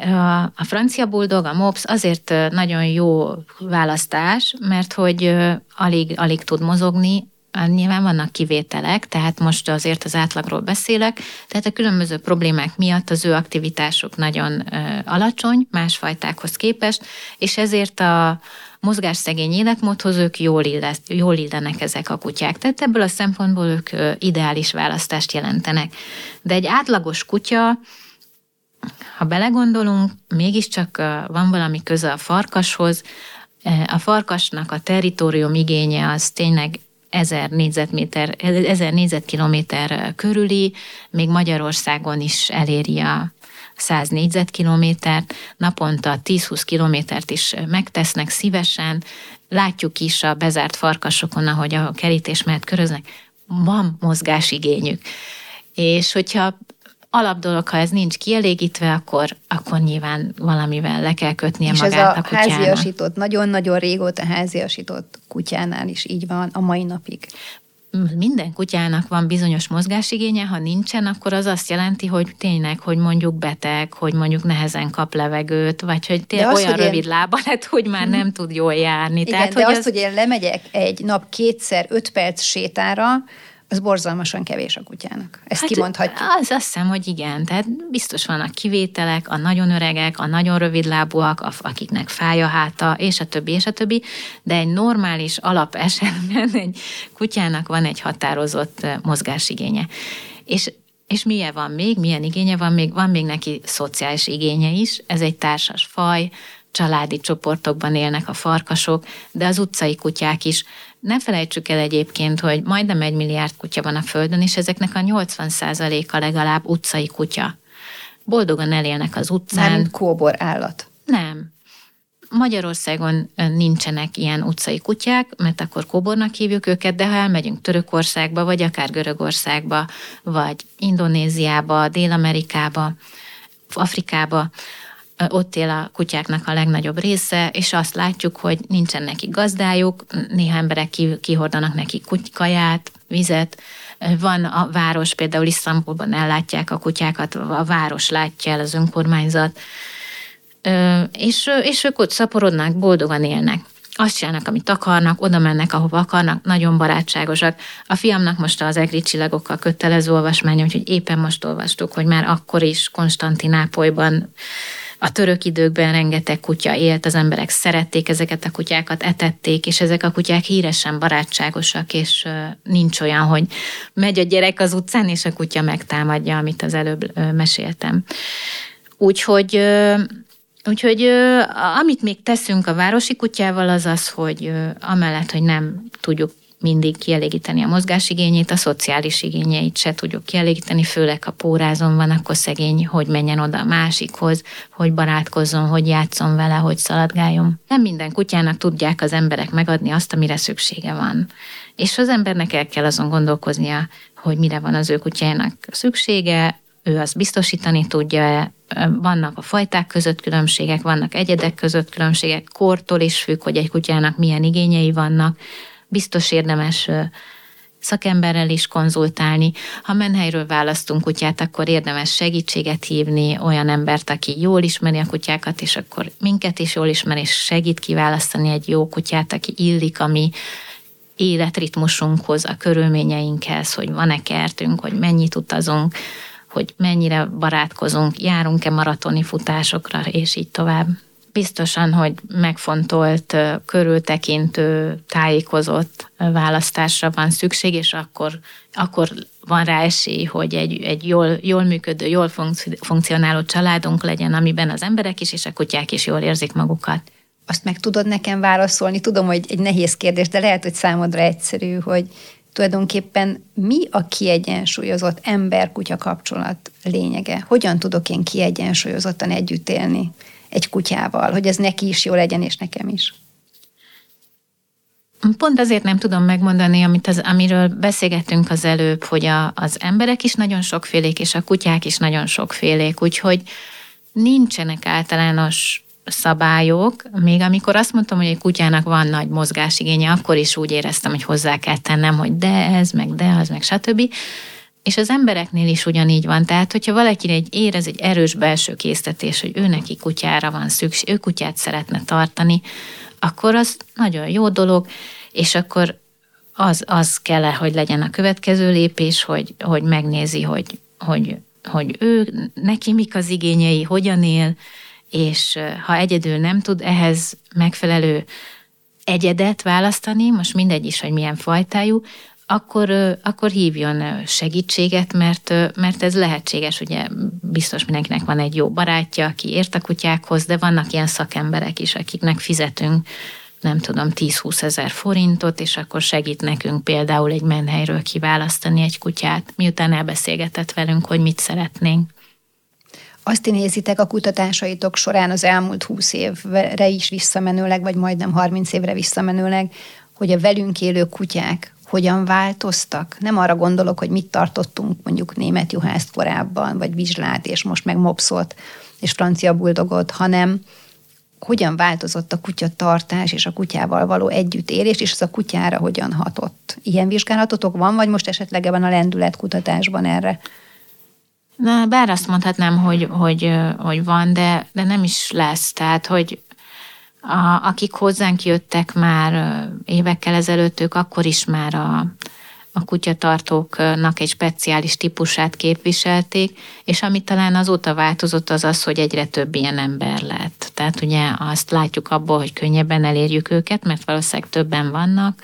a, francia buldog, a mops azért nagyon jó választás, mert hogy alig, alig tud mozogni, Nyilván vannak kivételek, tehát most azért az átlagról beszélek, tehát a különböző problémák miatt az ő aktivitásuk nagyon alacsony, más fajtákhoz képest, és ezért a mozgásszegény életmódhoz ők jól, illet, jól illenek ezek a kutyák. Tehát ebből a szempontból ők ideális választást jelentenek. De egy átlagos kutya, ha belegondolunk, mégiscsak van valami köze a farkashoz, a farkasnak a territórium igénye az tényleg ezer négyzetméter, ezer négyzetkilométer körüli, még Magyarországon is eléri a 100 négyzetkilométert, naponta 10-20 kilométert is megtesznek szívesen, látjuk is a bezárt farkasokon, ahogy a kerítés mellett köröznek, van mozgásigényük. És hogyha alapdolog, ha ez nincs kielégítve, akkor, akkor nyilván valamivel le kell kötnie És magát ez a, a háziasított, nagyon-nagyon régóta háziasított kutyánál is így van a mai napig. Minden kutyának van bizonyos mozgásigénye, ha nincsen, akkor az azt jelenti, hogy tényleg, hogy mondjuk beteg, hogy mondjuk nehezen kap levegőt, vagy hogy tényleg olyan hogy rövid én... lába lett, hogy már nem tud jól járni. Igen, Tehát, de hogy azt, az... hogy én lemegyek egy nap kétszer öt perc sétára, az borzalmasan kevés a kutyának. Ezt hát, kimondhatjuk. Az azt hiszem, hogy igen. Tehát biztos vannak kivételek, a nagyon öregek, a nagyon rövidlábúak, akiknek fáj a háta, és a többi, és a többi, de egy normális alap esetben egy kutyának van egy határozott mozgásigénye. És és milyen van még, milyen igénye van még? Van még neki szociális igénye is, ez egy társas faj, családi csoportokban élnek a farkasok, de az utcai kutyák is ne felejtsük el egyébként, hogy majdnem egy milliárd kutya van a Földön, és ezeknek a 80%-a legalább utcai kutya. Boldogan elélnek az utcán. Nem kóbor állat. Nem. Magyarországon nincsenek ilyen utcai kutyák, mert akkor kóbornak hívjuk őket, de ha elmegyünk Törökországba, vagy akár Görögországba, vagy Indonéziába, Dél-Amerikába, Afrikába, ott él a kutyáknak a legnagyobb része, és azt látjuk, hogy nincsen neki gazdájuk, néha emberek kihordanak neki kaját, vizet, van a város, például Isztambulban ellátják a kutyákat, a város látja el az önkormányzat, és, és ők ott szaporodnak, boldogan élnek. Azt csinálnak, amit akarnak, oda mennek, ahova akarnak, nagyon barátságosak. A fiamnak most az egri csillagokkal kötelező olvasmány, úgyhogy éppen most olvastuk, hogy már akkor is Konstantinápolyban a török időkben rengeteg kutya élt, az emberek szerették ezeket a kutyákat, etették, és ezek a kutyák híresen barátságosak, és nincs olyan, hogy megy a gyerek az utcán, és a kutya megtámadja, amit az előbb meséltem. Úgyhogy Úgyhogy amit még teszünk a városi kutyával, az az, hogy amellett, hogy nem tudjuk mindig kielégíteni a mozgásigényét, a szociális igényeit se tudjuk kielégíteni, főleg ha pórázon van, akkor szegény, hogy menjen oda a másikhoz, hogy barátkozzon, hogy játszon vele, hogy szaladgáljon. Nem minden kutyának tudják az emberek megadni azt, amire szüksége van. És az embernek el kell azon gondolkoznia, hogy mire van az ő kutyának szüksége, ő azt biztosítani tudja vannak a fajták között különbségek, vannak egyedek között különbségek, kortól is függ, hogy egy kutyának milyen igényei vannak, biztos érdemes szakemberrel is konzultálni. Ha menhelyről választunk kutyát, akkor érdemes segítséget hívni, olyan embert, aki jól ismeri a kutyákat, és akkor minket is jól ismer, és segít kiválasztani egy jó kutyát, aki illik a mi életritmusunkhoz, a körülményeinkhez, hogy van-e kertünk, hogy mennyit utazunk, hogy mennyire barátkozunk, járunk-e maratoni futásokra, és így tovább biztosan, hogy megfontolt, körültekintő, tájékozott választásra van szükség, és akkor, akkor van rá esély, hogy egy, egy jól, jól működő, jól funkcionáló családunk legyen, amiben az emberek is és a kutyák is jól érzik magukat. Azt meg tudod nekem válaszolni? Tudom, hogy egy nehéz kérdés, de lehet, hogy számodra egyszerű, hogy tulajdonképpen mi a kiegyensúlyozott ember-kutya kapcsolat lényege? Hogyan tudok én kiegyensúlyozottan együtt élni? Egy kutyával, hogy ez neki is jó legyen, és nekem is. Pont azért nem tudom megmondani, amit az, amiről beszélgettünk az előbb, hogy a, az emberek is nagyon sokfélék, és a kutyák is nagyon sokfélék, úgyhogy nincsenek általános szabályok. Még amikor azt mondtam, hogy egy kutyának van nagy mozgásigénye, akkor is úgy éreztem, hogy hozzá kell tennem, hogy de ez, meg de az, meg stb. És az embereknél is ugyanígy van. Tehát, hogyha valaki egy érez egy erős belső késztetés, hogy ő neki kutyára van szükség, ő kutyát szeretne tartani, akkor az nagyon jó dolog, és akkor az, az kell hogy legyen a következő lépés, hogy, hogy megnézi, hogy, hogy, hogy ő, neki mik az igényei, hogyan él, és ha egyedül nem tud ehhez megfelelő egyedet választani, most mindegy is, hogy milyen fajtájú, akkor, akkor hívjon segítséget, mert, mert ez lehetséges, ugye biztos mindenkinek van egy jó barátja, aki ért a kutyákhoz, de vannak ilyen szakemberek is, akiknek fizetünk nem tudom, 10-20 ezer forintot, és akkor segít nekünk például egy menhelyről kiválasztani egy kutyát, miután elbeszélgetett velünk, hogy mit szeretnénk. Azt nézitek a kutatásaitok során az elmúlt 20 évre is visszamenőleg, vagy majdnem 30 évre visszamenőleg, hogy a velünk élő kutyák hogyan változtak. Nem arra gondolok, hogy mit tartottunk mondjuk német juhászt korábban, vagy vizslát, és most meg mopszot, és francia buldogot, hanem hogyan változott a kutyatartás és a kutyával való együttélés, és az a kutyára hogyan hatott. Ilyen vizsgálatotok van, vagy most esetleg ebben a lendületkutatásban erre? Na, bár azt mondhatnám, hogy, hogy, hogy van, de, de nem is lesz. Tehát, hogy a, akik hozzánk jöttek már évekkel ezelőtt, ők akkor is már a, a kutyatartóknak egy speciális típusát képviselték, és ami talán azóta változott, az az, hogy egyre több ilyen ember lett. Tehát ugye azt látjuk abból, hogy könnyebben elérjük őket, mert valószínűleg többen vannak,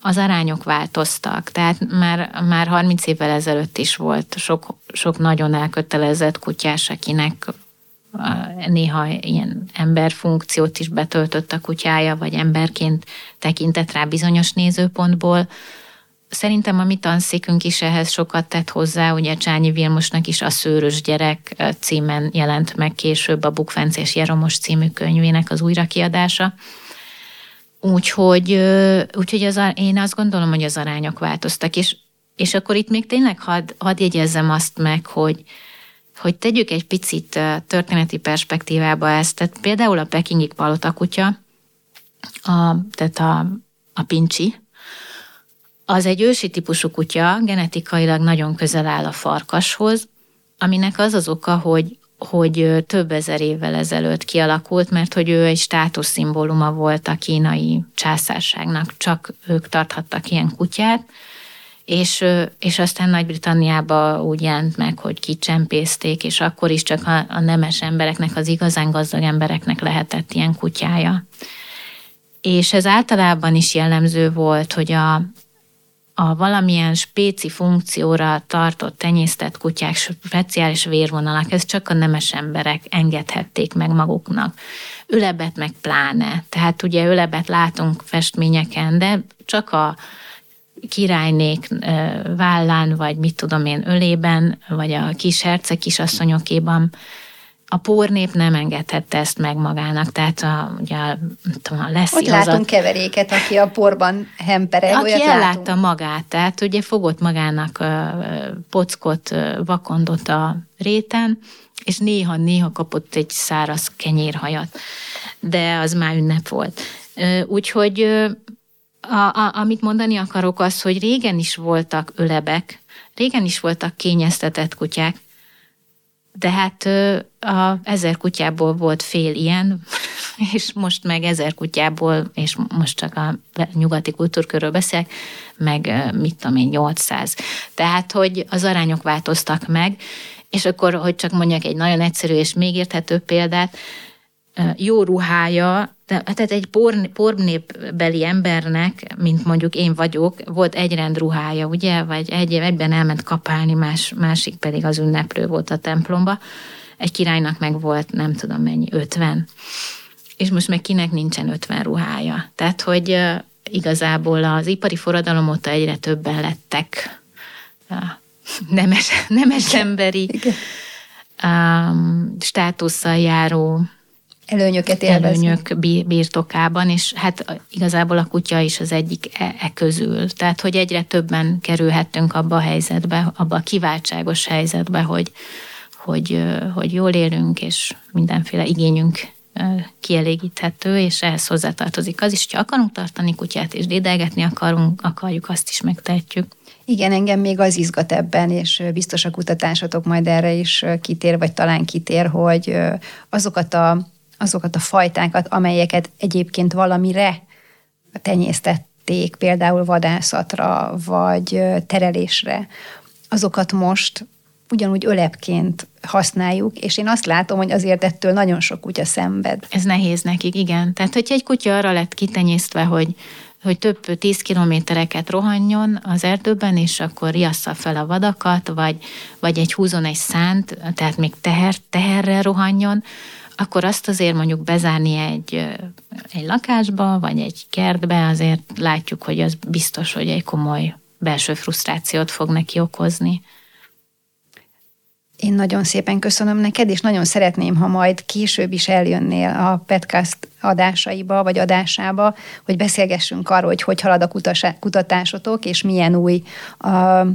az arányok változtak. Tehát már, már 30 évvel ezelőtt is volt sok, sok nagyon elkötelezett kutyás, akinek néha ilyen emberfunkciót is betöltött a kutyája, vagy emberként tekintett rá bizonyos nézőpontból. Szerintem a mi tanszékünk is ehhez sokat tett hozzá, ugye Csányi Vilmosnak is a Szőrös gyerek címen jelent meg később a Bukfenc és Jeromos című könyvének az újrakiadása. Úgyhogy, úgyhogy az, én azt gondolom, hogy az arányok változtak, és, és akkor itt még tényleg hadd had jegyezzem azt meg, hogy, hogy tegyük egy picit történeti perspektívába ezt. Tehát például a pekingi palota kutya, a, tehát a, a pincsi, az egy ősi típusú kutya, genetikailag nagyon közel áll a farkashoz, aminek az az oka, hogy, hogy több ezer évvel ezelőtt kialakult, mert hogy ő egy státuszszimbóluma volt a kínai császárságnak, csak ők tarthattak ilyen kutyát, és, és aztán Nagy-Britanniába úgy jelent meg, hogy kicsempészték, és akkor is csak a, a nemes embereknek, az igazán gazdag embereknek lehetett ilyen kutyája. És ez általában is jellemző volt, hogy a, a valamilyen spéci funkcióra tartott, tenyésztett kutyák, speciális vérvonalak, ez csak a nemes emberek engedhették meg maguknak. Ölebet meg pláne. Tehát ugye ölebet látunk festményeken, de csak a, királynék vállán, vagy mit tudom én, ölében, vagy a kis herceg kisasszonyokéban a pornép nem engedhette ezt meg magának, tehát a, ugye a, tudom, a leszi Ott látunk keveréket, aki a porban hempereg, Aki ellátta látunk. magát, tehát ugye fogott magának pockot, vakondot a réten, és néha-néha kapott egy száraz kenyérhajat, de az már ünnep volt. Úgyhogy a, a, amit mondani akarok az, hogy régen is voltak ölebek, régen is voltak kényeztetett kutyák, de hát a ezer kutyából volt fél ilyen, és most meg ezer kutyából, és most csak a nyugati kultúrkörről beszélek, meg mit tudom én, 800. Tehát, hogy az arányok változtak meg, és akkor, hogy csak mondjak egy nagyon egyszerű és még érthető példát, jó ruhája, tehát egy por, pornépbeli embernek, mint mondjuk én vagyok, volt egy rend ruhája, ugye, vagy egy egyben elment kapálni, más, másik pedig az ünneplő volt a templomba. Egy királynak meg volt, nem tudom mennyi, 50. És most meg kinek nincsen 50 ruhája. Tehát, hogy igazából az ipari forradalom óta egyre többen lettek nemes, nemes emberi um, státusszal járó előnyöket élvezni. Előnyök birtokában, és hát igazából a kutya is az egyik e, e közül. Tehát, hogy egyre többen kerülhettünk abba a helyzetbe, abba a kiváltságos helyzetbe, hogy, hogy, hogy jól élünk, és mindenféle igényünk kielégíthető, és ehhez hozzátartozik az is, hogyha akarunk tartani kutyát, és dédelgetni akarunk, akarjuk, azt is megtehetjük. Igen, engem még az izgat ebben, és biztos a kutatásatok majd erre is kitér, vagy talán kitér, hogy azokat a azokat a fajtákat, amelyeket egyébként valamire tenyésztették, például vadászatra, vagy terelésre, azokat most ugyanúgy ölepként használjuk, és én azt látom, hogy azért ettől nagyon sok kutya szenved. Ez nehéz nekik, igen. Tehát, hogyha egy kutya arra lett kitenyésztve, hogy hogy több tíz kilométereket rohanjon az erdőben, és akkor riassza fel a vadakat, vagy, vagy egy húzon egy szánt, tehát még teher, teherrel rohanjon, akkor azt azért mondjuk bezárni egy, egy lakásba, vagy egy kertbe, azért látjuk, hogy az biztos, hogy egy komoly belső frusztrációt fog neki okozni. Én nagyon szépen köszönöm neked, és nagyon szeretném, ha majd később is eljönnél a podcast adásaiba, vagy adásába, hogy beszélgessünk arról, hogy hogy halad a kutatásotok, és milyen új uh,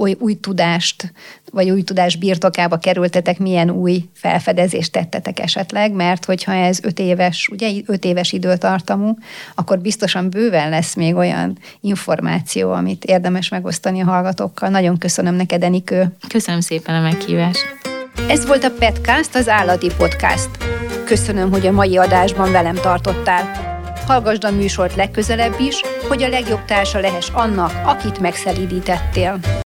új, új tudást, vagy új tudás birtokába kerültetek, milyen új felfedezést tettetek esetleg, mert hogyha ez öt éves, ugye öt éves időtartamú, akkor biztosan bőven lesz még olyan információ, amit érdemes megosztani a hallgatókkal. Nagyon köszönöm neked, Enikő. Köszönöm szépen a meghívást. Ez volt a Petcast, az állati podcast. Köszönöm, hogy a mai adásban velem tartottál. Hallgasd a műsort legközelebb is, hogy a legjobb társa lehess annak, akit megszelídítettél.